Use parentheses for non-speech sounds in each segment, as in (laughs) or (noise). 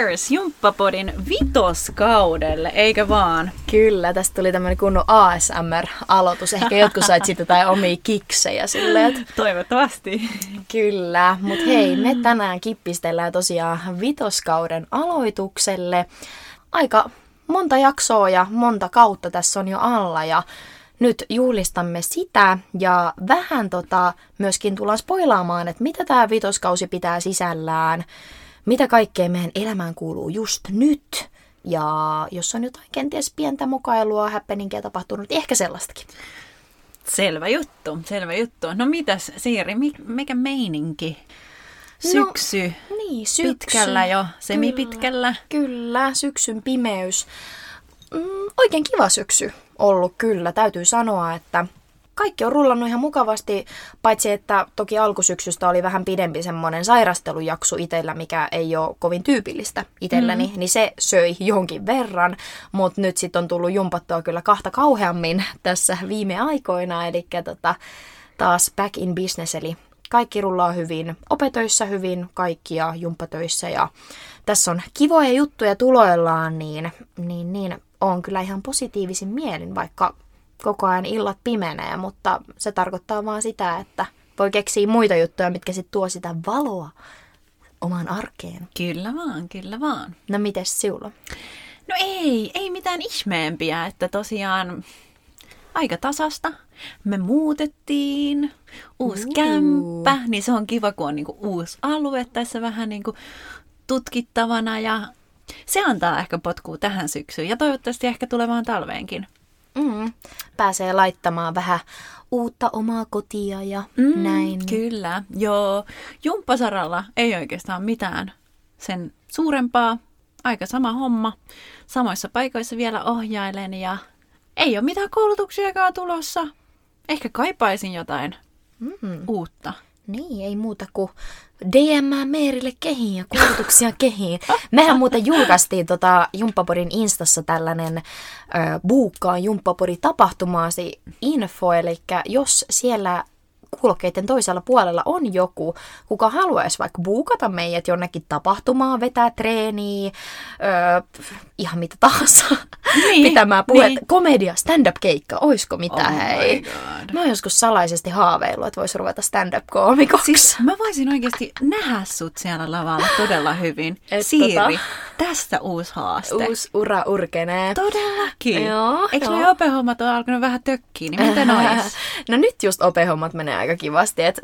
Cheers Jumppapodin vitoskaudelle, eikä vaan? Kyllä, tästä tuli tämmöinen kunnon ASMR-aloitus. Ehkä jotkut sait sitten tai omia kiksejä silleen. Että... Toivottavasti. Kyllä, mutta hei, me tänään kippistellään tosiaan vitoskauden aloitukselle. Aika monta jaksoa ja monta kautta tässä on jo alla ja nyt juhlistamme sitä ja vähän tota, myöskin tullaan spoilaamaan, että mitä tämä vitoskausi pitää sisällään, mitä kaikkea meidän elämään kuuluu just nyt ja jos on jotain kenties pientä mukailua, happeningia tapahtunut, niin ehkä sellaistakin. Selvä juttu, selvä juttu. No mitäs Siiri, mikä meininki? Syksy. No, niin, syksy. Pitkällä jo, semipitkällä. Kyllä, kyllä syksyn pimeys. Mm, oikein kiva syksy ollut kyllä. Täytyy sanoa, että kaikki on rullannut ihan mukavasti, paitsi että toki alkusyksystä oli vähän pidempi semmoinen sairastelujakso itsellä, mikä ei ole kovin tyypillistä itselläni, mm. niin se söi jonkin verran, mutta nyt sitten on tullut jumpattua kyllä kahta kauheammin tässä viime aikoina, eli tota, taas back in business, eli kaikki rullaa hyvin, opetöissä hyvin, kaikkia jumppatöissä ja tässä on kivoja juttuja tuloillaan, niin, niin, niin on kyllä ihan positiivisin mielin, vaikka koko ajan illat pimenee, mutta se tarkoittaa vaan sitä, että voi keksiä muita juttuja, mitkä sitten tuo sitä valoa omaan arkeen. Kyllä vaan, kyllä vaan. No mites sinulla? No ei, ei mitään ihmeempiä, että tosiaan aika tasasta. Me muutettiin, uusi uh. kämppä, niin se on kiva, kun on niinku uusi alue tässä vähän niinku tutkittavana ja se antaa ehkä potkua tähän syksyyn ja toivottavasti ehkä tulevaan talveenkin. Mm, pääsee laittamaan vähän uutta omaa kotia ja mm, näin. Kyllä, joo. Jumppasaralla ei oikeastaan mitään sen suurempaa. Aika sama homma. Samoissa paikoissa vielä ohjailen ja ei ole mitään koulutuksiakaan tulossa. Ehkä kaipaisin jotain mm. uutta. Niin, ei muuta kuin DM Meerille kehiin ja koulutuksia kehiin. Mehän muuten julkaistiin tota Jumppaporin instassa tällainen ö, buukkaa Jumppapori tapahtumaasi info, eli jos siellä kuulokkeiden toisella puolella on joku, kuka haluaisi vaikka buukata meidät jonnekin tapahtumaan, vetää treeniä, öö, ihan mitä tahansa, niin, pitämään puhe, niin. komedia, stand-up-keikka, oisko mitä oh hei. Mä oon joskus salaisesti haaveillut, että voisi ruveta stand-up-koomikoksi. Siis mä voisin oikeasti nähdä sut siellä lavalla todella hyvin. Et Siiri, tota, tästä uusi haaste. Uusi ura urkenee. Todellakin. Joo, Eikö joo. noi opehommat ole alkanut vähän tökkiä, niin miten ois? (laughs) no nyt just opehommat menee aika kivasti, että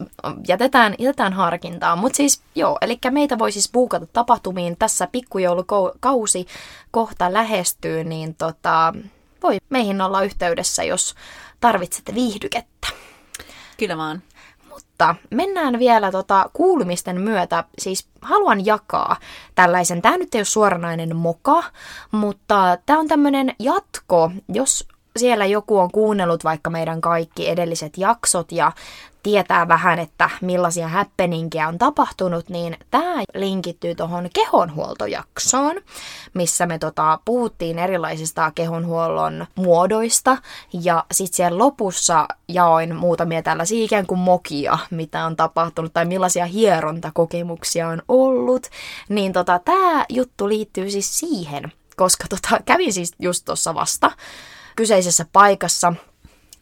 jätetään, jätetään harkintaa. Mutta siis joo, eli meitä voi siis buukata tapahtumiin. Tässä pikkujoulukausi kohta lähestyy, niin tota, voi meihin olla yhteydessä, jos tarvitsette viihdykettä. Kyllä vaan. Mutta mennään vielä tota kuulumisten myötä, siis haluan jakaa tällaisen, tämä nyt ei ole suoranainen moka, mutta tämä on tämmöinen jatko, jos siellä joku on kuunnellut vaikka meidän kaikki edelliset jaksot ja tietää vähän, että millaisia happeningia on tapahtunut, niin tämä linkittyy tuohon kehonhuoltojaksoon, missä me tota, puhuttiin erilaisista kehonhuollon muodoista. Ja sitten siellä lopussa jaoin muutamia tällaisia ikään kuin mokia, mitä on tapahtunut, tai millaisia hierontakokemuksia on ollut. Niin tota, tämä juttu liittyy siis siihen, koska tota, kävin siis just tuossa vasta kyseisessä paikassa,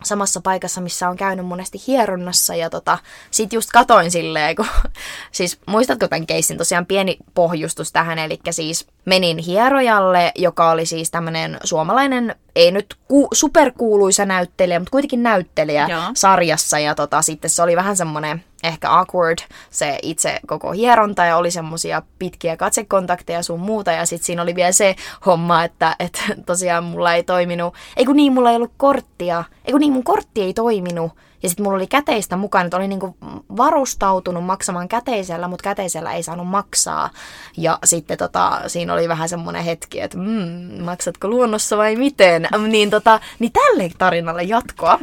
samassa paikassa, missä on käynyt monesti hieronnassa ja tota, sit just katoin silleen, kun, (laughs) siis muistatko tämän keissin, tosiaan pieni pohjustus tähän, eli siis menin hierojalle, joka oli siis tämmöinen suomalainen, ei nyt ku, superkuuluisa näyttelijä, mutta kuitenkin näyttelijä Joo. sarjassa. Ja tota, sitten se oli vähän semmoinen ehkä awkward se itse koko hieronta ja oli semmosia pitkiä katsekontakteja sun muuta. Ja sitten siinä oli vielä se homma, että, että tosiaan mulla ei toiminut, ei kun niin mulla ei ollut korttia, ei kun niin mun kortti ei toiminut ja sitten mulla oli käteistä mukana, että oli niinku varustautunut maksamaan käteisellä, mutta käteisellä ei saanut maksaa. Ja sitten tota, siinä oli vähän semmoinen hetki, että mm, maksatko luonnossa vai miten? Niin, tota, niin tälle tarinalle jatkoa.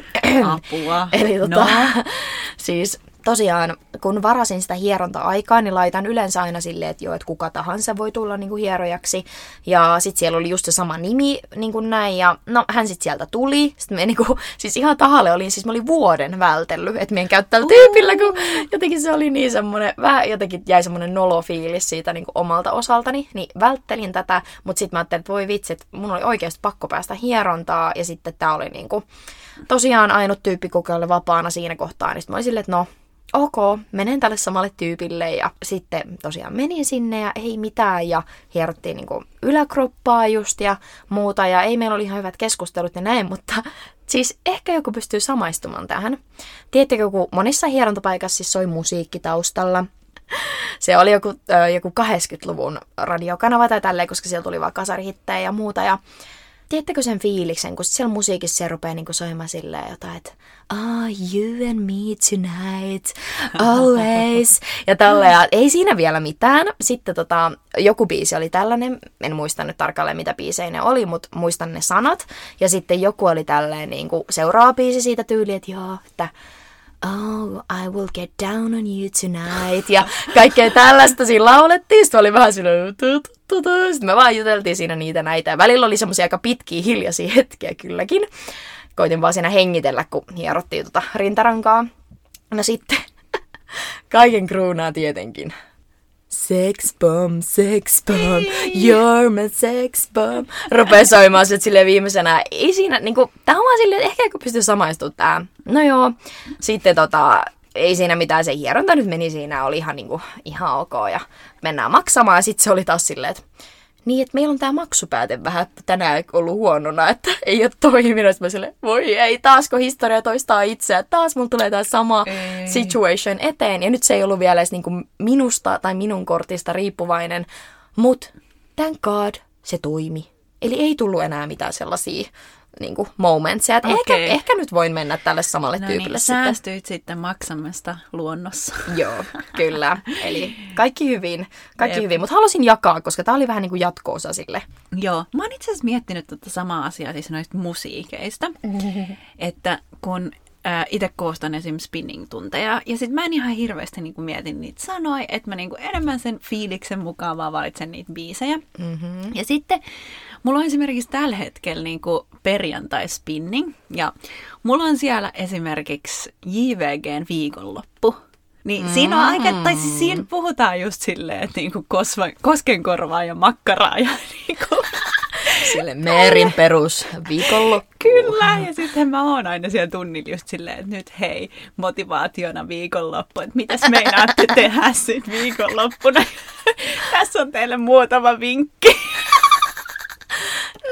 Apua. (clears throat) Eli tota, no. (laughs) siis tosiaan, kun varasin sitä hieronta-aikaa, niin laitan yleensä aina silleen, että joo, että kuka tahansa voi tulla niin kuin hierojaksi. Ja sitten siellä oli just se sama nimi, niin kuin näin, ja no hän sitten sieltä tuli. Sitten me niin kuin, siis ihan tahalle olin, siis mä olin vuoden vältellyt, että me en käy tällä tyypillä, kun jotenkin se oli niin semmoinen, vähän jotenkin jäi semmoinen nolofiilis siitä niin kuin omalta osaltani, niin välttelin tätä, mutta sitten mä ajattelin, että voi vitsi, että mun oli oikeasti pakko päästä hierontaa, ja sitten tämä oli niin kuin, tosiaan ainut tyyppi, kuka oli vapaana siinä kohtaa, niin sitten mä olin silleen, että no, ok, menen tälle samalle tyypille ja sitten tosiaan menin sinne ja ei mitään ja hierottiin niin yläkroppaa just ja muuta ja ei meillä oli ihan hyvät keskustelut ja näin, (laughs) mutta siis ehkä joku pystyy samaistumaan tähän. Tiedättekö, kun monissa hierontapaikassa siis soi musiikki taustalla, (laughs) se oli joku, joku 80-luvun radiokanava tai tälleen, koska siellä tuli vaan kasarihittejä ja muuta. Ja tiedättekö sen fiiliksen, kun siellä musiikissa se rupeaa niin soimaan silleen jotain, että Ah, you and me tonight, always. ja tällä ja ei siinä vielä mitään. Sitten tota, joku biisi oli tällainen, en muista nyt tarkalleen mitä biisejä ne oli, mutta muistan ne sanat. Ja sitten joku oli tälleen niin seuraava biisi siitä tyyliin, että joo, että oh, I will get down on you tonight. Ja kaikkea tällaista siinä laulettiin. Sitten oli vähän silleen, sitten me vaan juteltiin siinä niitä näitä. Välillä oli semmoisia aika pitkiä hiljaisia hetkiä kylläkin. Koitin vaan siinä hengitellä, kun hierottiin tota rintarankaa. No sitten, (laughs) kaiken kruunaa tietenkin. Sex bomb, sex bomb, you're my sex bomb. Rupee soimaan sitten silleen viimeisenä. Ei siinä, niinku, tää on vaan silleen, että ehkä joku pystyy samaistumaan tää. No joo, sitten tota, ei siinä mitään, se hieronta nyt meni siinä, oli ihan, niinku, ihan ok ja mennään maksamaan. Ja sitten se oli taas silleen, että niin, että meillä on tämä maksupääte vähän tänään ollut huonona, että ei ole toiminut. Mä sille, voi ei, taasko historia toistaa itseä, taas mulla tulee tämä sama ei. situation eteen. Ja nyt se ei ollut vielä edes niinku minusta tai minun kortista riippuvainen, mutta thank god se toimi. Eli ei tullut enää mitään sellaisia niin kuin momentsia. Että okay. ehkä, ehkä nyt voin mennä tälle samalle no tyypille niin, sitten. säästyit sitten maksamasta luonnossa. (laughs) Joo, kyllä. Eli kaikki hyvin, kaikki Jep. hyvin. Mutta halusin jakaa, koska tämä oli vähän niin kuin jatko-osa sille. Joo, mä oon itse asiassa miettinyt tätä samaa asiaa siis noista musiikeista. (laughs) että kun äh, itse koostan esim. spinning-tunteja. Ja sitten mä en ihan hirveästi niin kuin mietin niitä sanoja, että mä niin kuin enemmän sen fiiliksen mukaan vaan valitsen niitä biisejä. Mm-hmm. Ja sitten mulla on esimerkiksi tällä hetkellä niin kuin perjantai-spinning. Ja mulla on siellä esimerkiksi JVGn viikonloppu. Niin mm. siinä on aika, tai siis siinä puhutaan just silleen, että niinku kosva, koskenkorvaa ja makkaraa ja (laughs) niinku, Sille Meerin perus viikonloppu. Kyllä, ja sitten mä oon aina siellä tunnilla just silleen, että nyt hei, motivaationa viikonloppu, että mitäs meinaatte tehdä sitten viikonloppuna. (laughs) Tässä on teille muutama vinkki.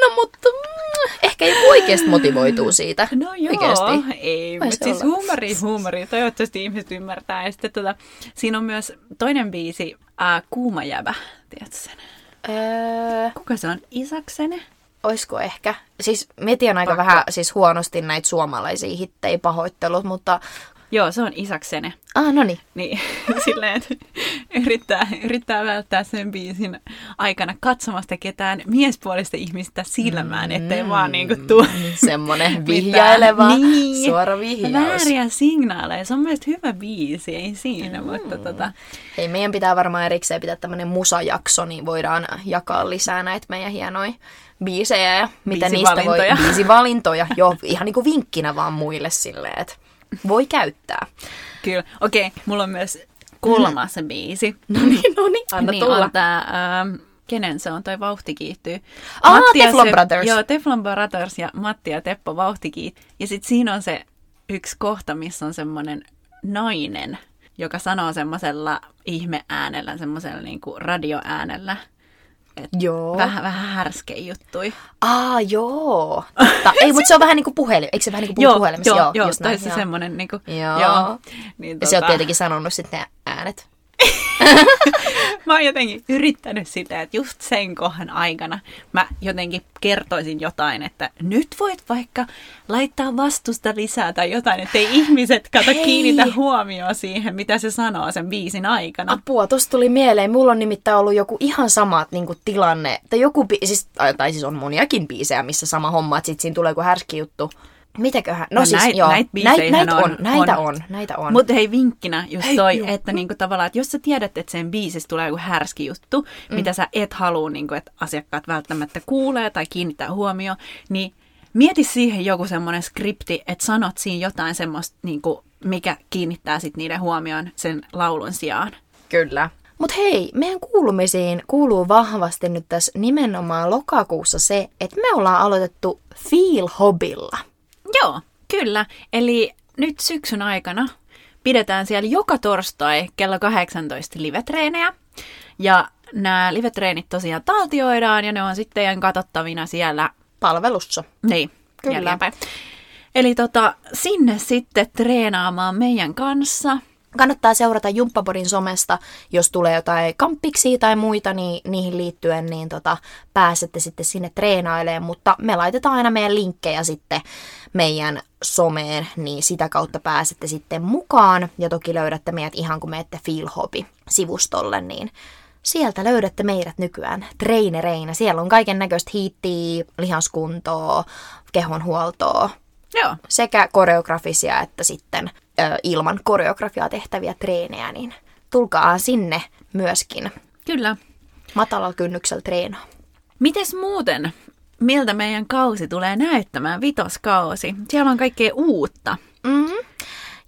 No mutta mm, ehkä ei oikeasti motivoituu siitä. No joo, oikeasti. ei, mutta siis huumori, huumori. Toivottavasti ihmiset ymmärtää. Ja sitten tota, siinä on myös toinen biisi, äh, Kuuma jävä, tiedätkö sen? Öö... Kuka se on? Isaksene? Oisko ehkä? Siis mietin aika Pakko. vähän siis huonosti näitä suomalaisia hittejä pahoittelut, mutta Joo, se on Isaksene. Ah, no niin. Niin, (laughs) silleen, että yrittää, yrittää välttää sen biisin aikana katsomasta ketään miespuolista ihmistä silmään, mm, ettei vaan niinku tuu (laughs) Semmoinen vihjaileva, niin, suora vihjaus. Vääriä signaaleja. Se on mielestäni hyvä biisi, ei siinä, mm. mutta tota... Hei, meidän pitää varmaan erikseen pitää tämmöinen musajakso, niin voidaan jakaa lisää näitä meidän hienoja biisejä ja mitä niistä voi... Biisivalintoja. Joo, ihan niinku vinkkinä vaan muille silleen, että voi käyttää. Kyllä. Okei, okay, mulla on myös kolmas mm. biisi. (laughs) No niin, no niin, anna niin tulla. On tää, ähm, kenen se on, toi Vauhti kiihtyy. Ah, Matti Teflon se, Brothers. Joo, Teflon Brothers ja Matti ja Teppo Vauhti kiihtyy. Ja sitten siinä on se yksi kohta, missä on semmoinen nainen, joka sanoo semmoisella ihmeäänellä, semmoisella niinku radioäänellä, et joo. Vähän, vähän härskei juttui. Aa, joo. Totta. Ei, mutta se on vähän niin kuin puhelin. Eikö se vähän niin kuin joo, puhelimessa? Joo, joo, joo se semmoinen niin kuin, joo. joo. Niin, ja tota... se on tietenkin sanonut sitten äänet. (laughs) mä oon jotenkin yrittänyt sitä, että just sen kohan aikana mä jotenkin kertoisin jotain, että nyt voit vaikka laittaa vastusta lisää tai jotain, ettei (gasps) ihmiset kato Hei. kiinnitä huomioon siihen, mitä se sanoo sen biisin aikana. Apua, tosta tuli mieleen. Mulla on nimittäin ollut joku ihan sama niin kuin, tilanne, tai joku, bi- siis, tai siis on moniakin biisejä, missä sama homma, että sit siinä tulee joku härski juttu, Mitäköhän? No, No siis näit- joo, näitä näit, biisejähän näitä on, on- näitä on. on, näitä on. Mutta hei vinkkinä just Hei, toi, juu. että niinku tavallaan, että jos sä tiedät, että sen biisissä tulee joku härski juttu, mm. mitä sä et halua, niinku, että asiakkaat välttämättä kuulee tai kiinnittää huomioon, niin mieti siihen joku semmoinen skripti, että sanot siinä jotain semmoista, niinku, mikä kiinnittää sit niiden huomioon sen laulun sijaan. Kyllä. Mutta hei, meidän kuulumisiin kuuluu vahvasti nyt tässä nimenomaan lokakuussa se, että me ollaan aloitettu Feel Hobilla. Joo, kyllä. Eli nyt syksyn aikana pidetään siellä joka torstai kello 18 livetreenejä. Ja nämä livetreenit tosiaan taltioidaan ja ne on sitten teidän katsottavina siellä Palvelussa. Niin, Kyllä. jälkeenpäin. Eli tota, sinne sitten treenaamaan meidän kanssa. Kannattaa seurata Jumppapodin somesta, jos tulee jotain kamppiksia tai muita niin niihin liittyen, niin tota, pääsette sitten sinne treenailemaan, mutta me laitetaan aina meidän linkkejä sitten meidän someen, niin sitä kautta pääsette sitten mukaan. Ja toki löydätte meidät ihan kun menette Feel Hobby-sivustolle, niin sieltä löydätte meidät nykyään trainereinä. Siellä on kaiken näköistä hiittiä, lihaskuntoa, kehonhuoltoa, Joo, sekä koreografisia että sitten ö, ilman koreografiaa tehtäviä treenejä, niin tulkaa sinne myöskin kyllä. matalalla kynnyksellä treenaa. Mites muuten, miltä meidän kausi tulee näyttämään, vitoskausi? Siellä on kaikkea uutta. Mm.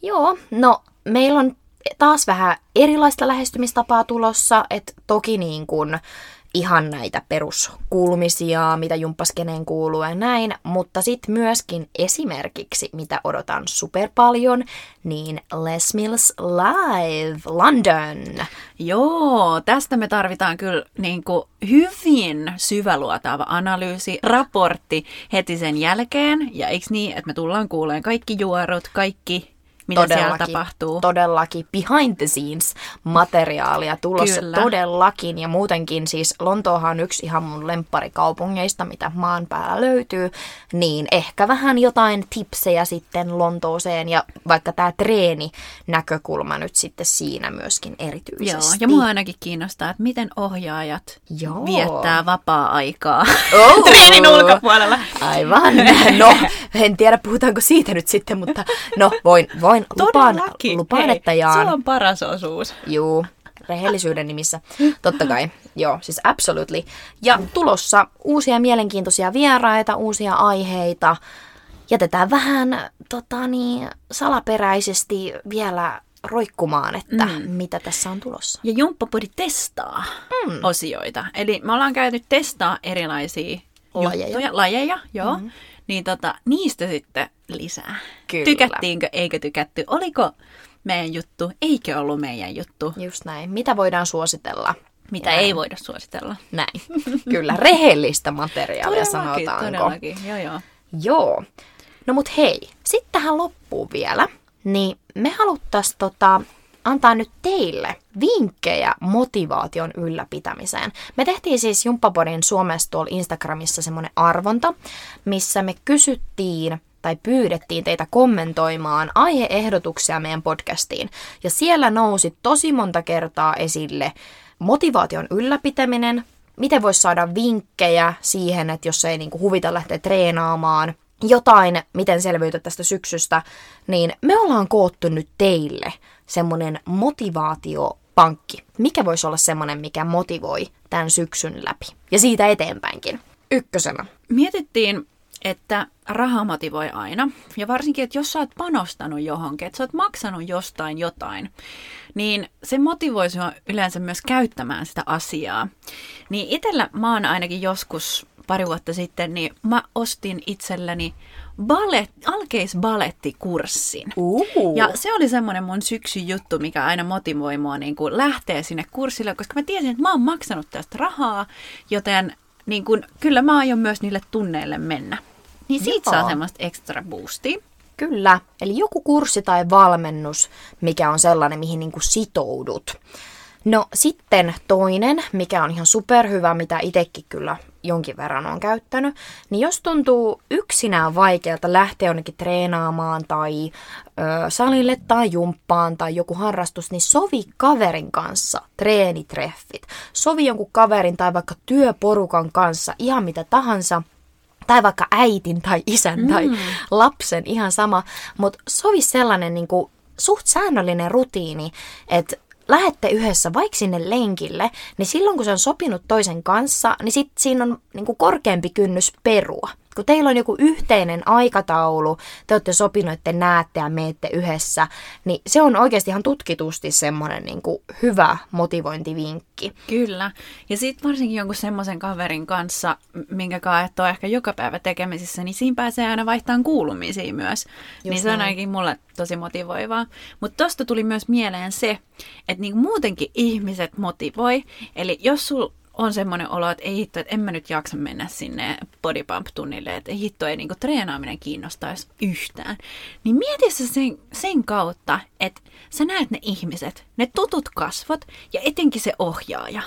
Joo, no meillä on taas vähän erilaista lähestymistapaa tulossa, että toki niin kuin ihan näitä peruskuulumisia, mitä jumppaskeneen kuuluu ja näin, mutta sitten myöskin esimerkiksi, mitä odotan super paljon, niin Les Mills Live London. Joo, tästä me tarvitaan kyllä niin kuin hyvin syväluotaava analyysi, raportti heti sen jälkeen. Ja eikö niin, että me tullaan kuuleen kaikki juorut, kaikki mitä siellä tapahtuu. Todellakin behind the scenes materiaalia tulossa Kyllä. todellakin. Ja muutenkin siis Lontoohan on yksi ihan mun lempparikaupungeista, mitä maan päällä löytyy. Niin ehkä vähän jotain tipsejä sitten Lontooseen ja vaikka tämä treeni näkökulma nyt sitten siinä myöskin erityisesti. Joo, ja mua ainakin kiinnostaa, että miten ohjaajat Joo. viettää vapaa-aikaa Oh. (laughs) treenin ulkopuolella. Aivan. No, en tiedä puhutaanko siitä nyt sitten, mutta no voin, voin lupaan, Todellakin. lupaan Hei, että jaan. Se on paras osuus. Juu, rehellisyyden nimissä. Totta kai. Joo, siis absolutely. Ja tulossa uusia mielenkiintoisia vieraita, uusia aiheita. Jätetään vähän tota, niin, salaperäisesti vielä roikkumaan, että mm. mitä tässä on tulossa. Ja Jumppapodi testaa mm. osioita. Eli me ollaan käyty testaa erilaisia Lajeja. juttuja, lajeja joo. Mm. Niin tota, niistä sitten lisää. Kyllä. Tykättiinkö, eikö tykätty? Oliko meidän juttu, eikö ollut meidän juttu? Just näin. Mitä voidaan suositella? Mitä Ja ei voida suositella. Näin. (laughs) Kyllä, rehellistä materiaalia Todellakin, sanotaanko. todellakin. Joo, joo. Joo. No mut hei, sitten tähän loppuun vielä, niin me haluttais tota, antaa nyt teille vinkkejä motivaation ylläpitämiseen. Me tehtiin siis Jumppapodin Suomessa tuolla Instagramissa semmoinen arvonta, missä me kysyttiin tai pyydettiin teitä kommentoimaan aiheehdotuksia meidän podcastiin. Ja siellä nousi tosi monta kertaa esille motivaation ylläpitäminen, miten voisi saada vinkkejä siihen, että jos ei niinku huvita lähteä treenaamaan, jotain, miten selviytyä tästä syksystä, niin me ollaan koottu nyt teille semmoinen motivaatiopankki. Mikä voisi olla semmoinen, mikä motivoi tämän syksyn läpi? Ja siitä eteenpäinkin. Ykkösenä. Mietittiin, että raha motivoi aina. Ja varsinkin, että jos sä oot panostanut johonkin, että sä oot maksanut jostain jotain, niin se motivoi sua yleensä myös käyttämään sitä asiaa. Niin itsellä mä oon ainakin joskus pari vuotta sitten, niin mä ostin itselleni ballet, alkeisbalettikurssin. Uh. Ja se oli semmoinen mun syksyn juttu, mikä aina motivoi mua niin kuin lähteä sinne kurssille, koska mä tiesin, että mä oon maksanut tästä rahaa, joten niin kuin, kyllä mä aion myös niille tunneille mennä. Niin siitä Joo. saa semmoista extra boostia. Kyllä, eli joku kurssi tai valmennus, mikä on sellainen, mihin niinku sitoudut. No sitten toinen, mikä on ihan superhyvä, mitä itsekin kyllä jonkin verran on käyttänyt, niin jos tuntuu yksinään vaikealta lähteä jonnekin treenaamaan tai ö, salille tai jumppaan tai joku harrastus, niin sovi kaverin kanssa treenitreffit. Sovi jonkun kaverin tai vaikka työporukan kanssa ihan mitä tahansa, tai vaikka äitin tai isän mm. tai lapsen, ihan sama. Mutta sovi sellainen niin kuin, suht säännöllinen rutiini, että lähette yhdessä vaikka sinne lenkille, niin silloin kun se on sopinut toisen kanssa, niin sit siinä on niin kuin korkeampi kynnys perua kun teillä on joku yhteinen aikataulu, te olette sopinut, että te näette ja meette yhdessä, niin se on oikeasti ihan tutkitusti semmoinen niin kuin hyvä motivointivinkki. Kyllä. Ja sitten varsinkin jonkun semmoisen kaverin kanssa, minkä kanssa et ole ehkä joka päivä tekemisissä, niin siinä pääsee aina vaihtamaan kuulumisia myös. Just niin se on ainakin mulle tosi motivoivaa. Mutta tosta tuli myös mieleen se, että niin muutenkin ihmiset motivoi. Eli jos sul on semmoinen olo, että ei hitto, että en mä nyt jaksa mennä sinne bodypump-tunnille, että ei hitto, ei niinku treenaaminen kiinnostaisi yhtään. Niin mieti se sen, sen kautta, että sä näet ne ihmiset, ne tutut kasvot ja etenkin se ohjaaja.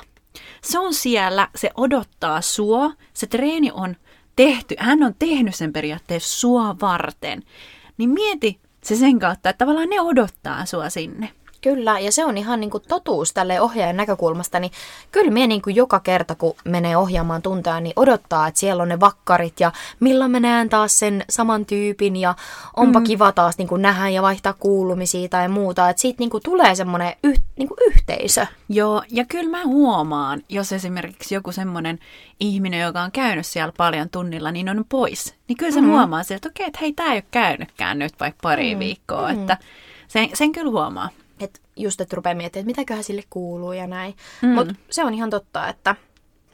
Se on siellä, se odottaa sua, se treeni on tehty, hän on tehnyt sen periaatteessa sua varten. Niin mieti se sen kautta, että tavallaan ne odottaa sua sinne. Kyllä, ja se on ihan niin kuin totuus tälle ohjaajan näkökulmasta, niin kyllä me niin kuin joka kerta, kun menee ohjaamaan tunteja, niin odottaa, että siellä on ne vakkarit ja milloin mä näen taas sen saman tyypin ja onpa mm. kiva taas niin kuin nähdä ja vaihtaa kuulumisia tai muuta, että siitä niin kuin tulee semmoinen yh, niin kuin yhteisö. Joo, ja kyllä mä huomaan, jos esimerkiksi joku semmoinen ihminen, joka on käynyt siellä paljon tunnilla, niin on pois, niin kyllä se mm. huomaa sieltä, että okei, että hei, tämä ei ole käynytkään nyt vaikka pari mm. viikkoa, mm. että sen, sen kyllä huomaa just, että rupeaa miettimään, että mitäköhän sille kuuluu ja näin. Mm. Mutta se on ihan totta, että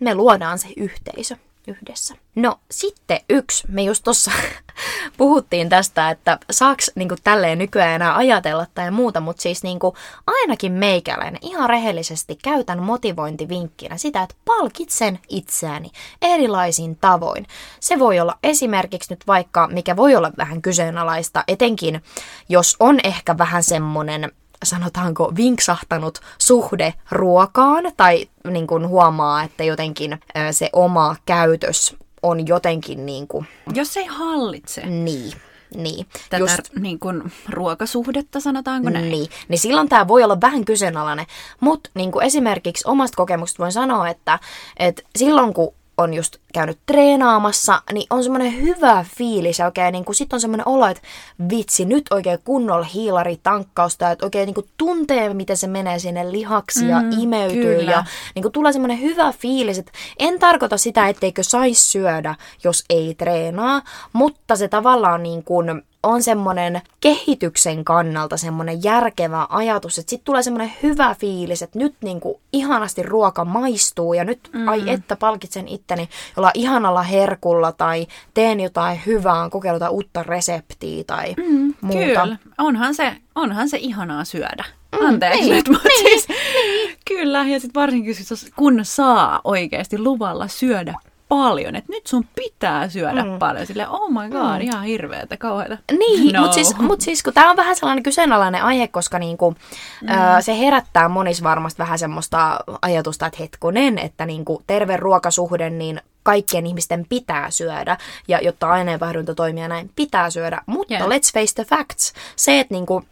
me luodaan se yhteisö yhdessä. No sitten yksi, me just tuossa (laughs) puhuttiin tästä, että saaks niinku tälleen nykyään enää ajatella tai muuta, mutta siis niinku ainakin meikäläinen ihan rehellisesti käytän motivointivinkkinä sitä, että palkitsen itseäni erilaisin tavoin. Se voi olla esimerkiksi nyt vaikka, mikä voi olla vähän kyseenalaista, etenkin jos on ehkä vähän semmonen sanotaanko vinksahtanut suhde ruokaan tai niin kuin huomaa, että jotenkin se oma käytös on jotenkin niin kuin... Jos ei hallitse. Niin. Niin. Tätä Just, niin kuin ruokasuhdetta, sanotaanko näin? Niin, niin silloin tämä voi olla vähän kyseenalainen. Mutta niin esimerkiksi omasta kokemuksesta voin sanoa, että, että silloin kun on just käynyt treenaamassa, niin on semmoinen hyvä fiilis ja oikein niin sit on semmoinen olo, että vitsi, nyt oikein kunnolla hiilari tankkausta, että oikein niin kuin tuntee, miten se menee sinne lihaksi ja mm, imeytyy kyllä. ja niin kuin tulee semmoinen hyvä fiilis, että en tarkoita sitä, etteikö saisi syödä, jos ei treenaa, mutta se tavallaan niin kuin on semmoinen kehityksen kannalta semmoinen järkevä ajatus, että sitten tulee semmoinen hyvä fiilis, että nyt niinku ihanasti ruoka maistuu ja nyt mm. ai että palkitsen itteni jolla ihanalla herkulla tai teen jotain hyvää, kokeiluta uutta reseptiä tai mm, muuta. Kyllä, onhan se, onhan se ihanaa syödä. Mm, Anteeksi niin, nyt, mutta niin, siis, niin. kyllä, ja sitten varsinkin kun saa oikeasti luvalla syödä paljon, että nyt sun pitää syödä mm. paljon. Sille oh my god, mm. ihan hirveetä, kauheata. Niin, no. mutta siis, mut siis kun tämä on vähän sellainen kyseenalainen aihe, koska niinku, mm. ö, se herättää monis varmasti vähän semmoista ajatusta, että hetkonen, että niinku, terve ruokasuhde, niin kaikkien ihmisten pitää syödä, ja jotta aineenvaihdunta toimii näin, pitää syödä. Mutta yeah. let's face the facts. Se, että niinku,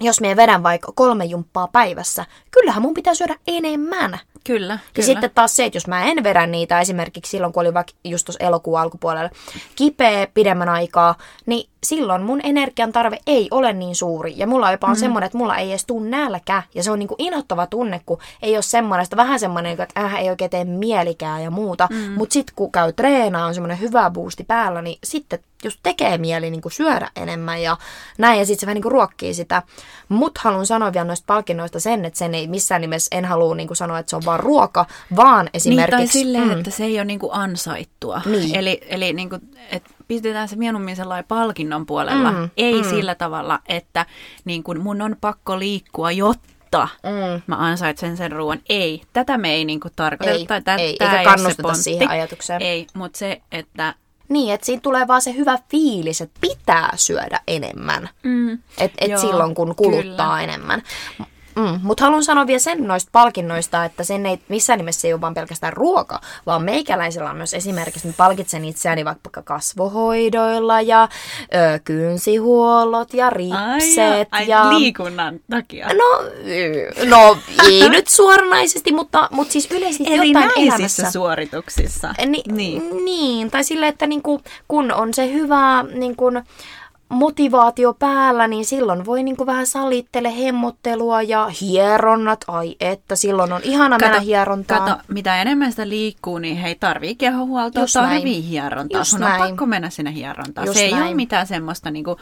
jos me vedän vaikka kolme jumppaa päivässä, kyllähän mun pitää syödä enemmän. Kyllä, ja kyllä. sitten taas se, että jos mä en vedä niitä esimerkiksi silloin, kun oli vaikka just tuossa elokuun alkupuolella kipeä pidemmän aikaa, niin silloin mun energian tarve ei ole niin suuri. Ja mulla jopa on mm. semmoinen, että mulla ei edes tuu nälkä. Ja se on niinku inhottava tunne, kun ei ole semmoinen, että vähän semmoinen, että äh, ei oikein tee mielikää ja muuta. Mm. Mutta sitten kun käy treenaa, on semmoinen hyvä boosti päällä, niin sitten just tekee mieli niin kuin syödä enemmän ja näin, ja sitten se vähän niin kuin ruokkii sitä. Mutta haluan sanoa vielä noista palkinnoista sen, että sen ei missään nimessä, en halua niin kuin sanoa, että se on vaan ruoka, vaan esimerkiksi... Niin, tai silleen, mm. että se ei ole niin kuin ansaittua. Niin. Eli, eli niin kuin, että pistetään se mieluummin sellainen palkinnon puolella, mm, ei mm. sillä tavalla, että niin kuin mun on pakko liikkua, jotta mm. mä ansaitsen sen ruoan. Ei, tätä me ei niin tarkoita. Ei, tä, ei eikä kannusteta siihen ajatukseen. Ei, mutta se, että niin, että siinä tulee vaan se hyvä fiilis, että pitää syödä enemmän. Mm. Että et silloin, kun kuluttaa kyllä. enemmän. Mm, mutta haluan sanoa vielä sen noista palkinnoista, että sen ei missään nimessä ei ole vaan pelkästään ruoka, vaan meikäläisellä on myös esimerkiksi, että palkitsen itseäni vaikka kasvohoidoilla ja ö, kynsihuollot ja ripset. Ai, ja... ai, liikunnan takia. No, no ei (laughs) nyt suoranaisesti, mutta, mutta siis yleisesti jotain Erinäisissä elämässä. suorituksissa. Ni, niin. niin, tai sille, että niinku, kun on se hyvä niinku, motivaatio päällä, niin silloin voi niinku vähän salittele hemmottelua ja hieronnat. Ai että, silloin on ihana mennä hierontaan. Kato, mitä enemmän sitä liikkuu, niin hei tarvii kehohuoltoa, Just näin. tarvii hierontaa. Just Sun näin. on pakko mennä sinne hierontaan. Just se ei näin. ole mitään semmoista niinku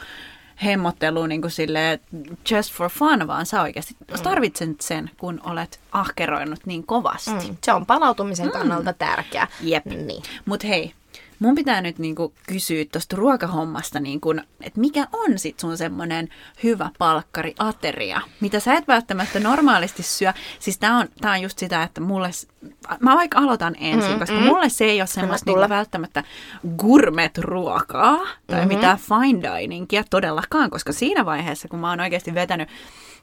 hemmottelua niinku sille just for fun, vaan sä oikeasti mm. tarvitset sen, kun olet ahkeroinut niin kovasti. Mm, se on palautumisen kannalta tärkeä. Jep. Niin. Mut hei, mun pitää nyt niinku kysyä tuosta ruokahommasta, niinku, että mikä on sit sun semmonen hyvä palkkari ateria, mitä sä et välttämättä normaalisti syö. Siis tää on, tää on just sitä, että mulle, mä vaikka aloitan ensin, mm, koska mm. mulle se ei ole semmoista niinku välttämättä gourmet-ruokaa tai Mhm. mm-hmm. mitään fine diningia todellakaan, koska siinä vaiheessa, kun mä oon oikeasti vetänyt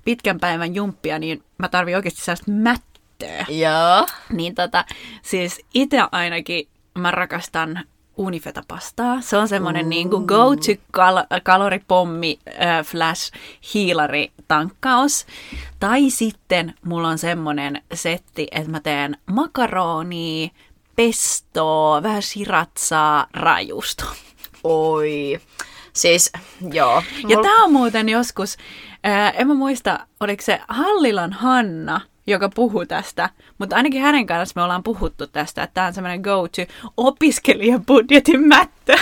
pitkän päivän jumppia, niin mä tarvin oikeasti sellaista mättöä. Joo. Niin tota, siis itse ainakin mä rakastan unifetapastaa. Se on semmoinen niin kuin go-to kal- kaloripommi äh, flash hiilari tankkaus. Tai sitten mulla on semmoinen setti, että mä teen makaronia, pestoa, vähän siratsaa, rajusto. Oi. Siis, joo. Ja Mul- tämä on muuten joskus, ää, en mä muista, oliko se Hallilan Hanna, joka puhuu tästä, mutta ainakin hänen kanssa me ollaan puhuttu tästä, että tämä on semmoinen go-to opiskelijabudjetin mättö.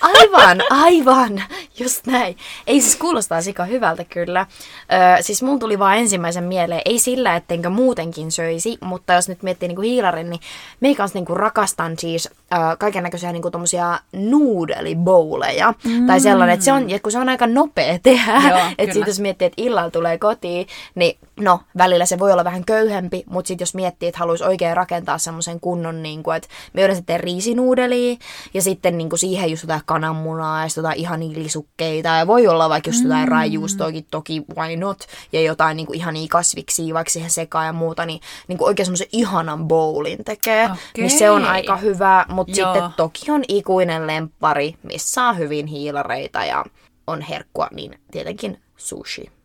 Aivan, aivan, just näin. Ei siis kuulostaa sika hyvältä kyllä. Öö, siis mun tuli vaan ensimmäisen mieleen, ei sillä, ettenkö muutenkin söisi, mutta jos nyt miettii niinku hiilarin, niin me kanssa niinku rakastan siis öö, kaiken näköisiä niinku tommosia noodle-bowleja. Mm. Tai sellainen, että se on, ja kun se on aika nopea tehdä, (laughs) että sit jos miettii, että illalla tulee kotiin, niin no, välillä se voi olla vähän köyhempi, mutta sitten jos miettii, että haluaisi oikein rakentaa semmoisen kunnon, niin kuin, että me yleensä teen riisinuudelia, ja sitten niin kuin siihen just jotain kananmunaa, ja sitten jotain ihania lisukkeita, ja voi olla vaikka just jotain mm. raijuustoakin, toki why not, ja jotain niin kuin ihania kasviksia vaikka siihen sekaan ja muuta, niin, niin kuin oikein semmoisen ihanan bowlin tekee, Okei. niin se on aika hyvä, mutta Joo. sitten toki on ikuinen lemppari, missä saa hyvin hiilareita ja on herkkua, niin tietenkin sushi.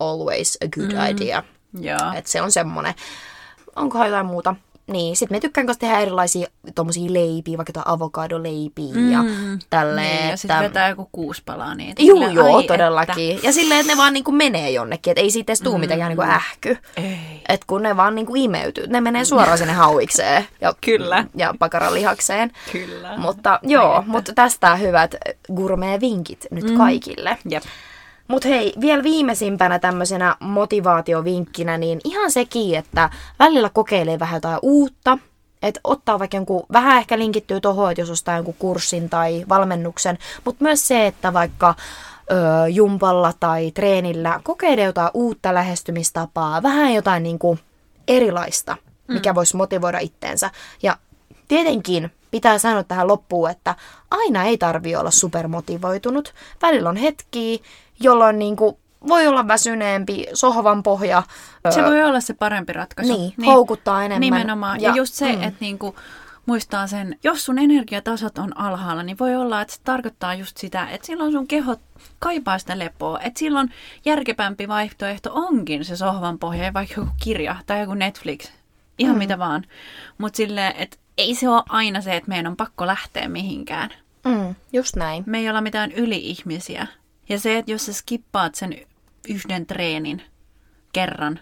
Always a good mm. idea. Joo. Et se on semmonen. Onkohan jotain muuta? Niin, sitten me tykkään kanssa tehdä erilaisia tommosia leipiä, vaikka jotain avokadoleipiä mm. ja tälleen. Niin, ja sitten että- vetää joku kuusi palaa niitä. Juu, Silleen, joo, ai todellakin. Ja silleen, että ne vaan niinku menee jonnekin, että ei siitä edes tuu mm. mitään niinku ähky. Ei. Et kun ne vaan niinku imeytyy, ne menee suoraan sinne hauikseen. Ja, Kyllä. Ja pakaralihakseen. Kyllä. Mutta joo, mutta tästä hyvät gourmet-vinkit nyt mm. kaikille. Jep. Mutta hei, vielä viimeisimpänä tämmöisenä motivaatiovinkkinä, niin ihan sekin, että välillä kokeilee vähän jotain uutta. Että ottaa vaikka jonkun, vähän ehkä linkittyy tuohon, että jos ostaa jonkun kurssin tai valmennuksen, mutta myös se, että vaikka ö, jumpalla tai treenillä kokeilee jotain uutta lähestymistapaa, vähän jotain niinku erilaista, mikä voisi motivoida itteensä. Ja tietenkin pitää sanoa tähän loppuun, että aina ei tarvi olla supermotivoitunut. Välillä on hetkiä, jolloin niinku voi olla väsyneempi, sohvan pohja. Se voi olla se parempi ratkaisu. Niin, houkuttaa enemmän. Nimenomaan. Ja, Ja- just se, mm. että niinku, muistaa sen, jos sun energiatasot on alhaalla, niin voi olla, että se tarkoittaa just sitä, että silloin sun keho kaipaa sitä lepoa. Että silloin järkepämpi vaihtoehto onkin se sohvan pohja, ja vaikka joku kirja tai joku Netflix. Ihan mm. mitä vaan. Mutta silleen, että ei se ole aina se, että meidän on pakko lähteä mihinkään. Mm, just näin. Me ei olla mitään yli-ihmisiä. Ja se, että jos sä skippaat sen yhden treenin kerran,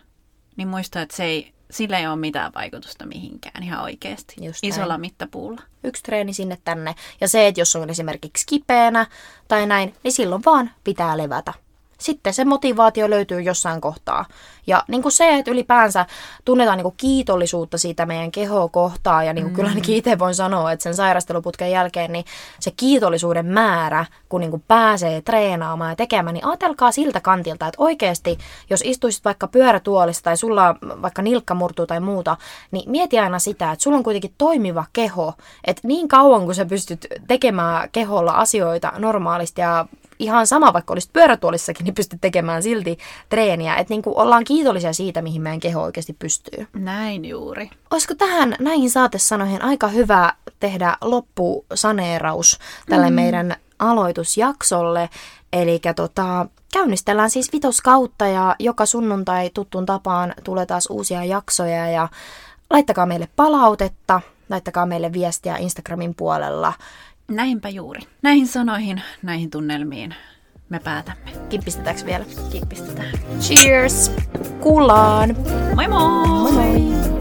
niin muista, että se ei, sillä ei ole mitään vaikutusta mihinkään ihan oikeasti. Just Isolla näin. mittapuulla. Yksi treeni sinne tänne. Ja se, että jos on esimerkiksi kipeänä tai näin, niin silloin vaan pitää levätä. Sitten se motivaatio löytyy jossain kohtaa. Ja niin kuin se, että ylipäänsä tunnetaan niin kuin kiitollisuutta siitä meidän kehoa kohtaan. Ja niin kuin mm. kyllä ainakin itse voin sanoa, että sen sairasteluputken jälkeen niin se kiitollisuuden määrä, kun niin kuin pääsee treenaamaan ja tekemään, niin ajatelkaa siltä kantilta, että oikeasti, jos istuisit vaikka pyörätuolissa tai sulla vaikka nilkka murtuu tai muuta, niin mieti aina sitä, että sulla on kuitenkin toimiva keho. Että niin kauan kun sä pystyt tekemään keholla asioita normaalisti ja ihan sama, vaikka olisit pyörätuolissakin, niin pystyt tekemään silti treeniä. Että niin ollaan kiitollisia siitä, mihin meidän keho oikeasti pystyy. Näin juuri. Olisiko tähän näihin saatesanoihin aika hyvä tehdä loppusaneeraus tälle mm. meidän aloitusjaksolle? Eli tota, käynnistellään siis vitoskautta ja joka sunnuntai tuttuun tapaan tulee taas uusia jaksoja ja laittakaa meille palautetta, laittakaa meille viestiä Instagramin puolella. Näinpä juuri. Näihin sanoihin, näihin tunnelmiin me päätämme. Kippistetäänkö vielä? Kippistetään. Cheers! Kuullaan! Moi moi!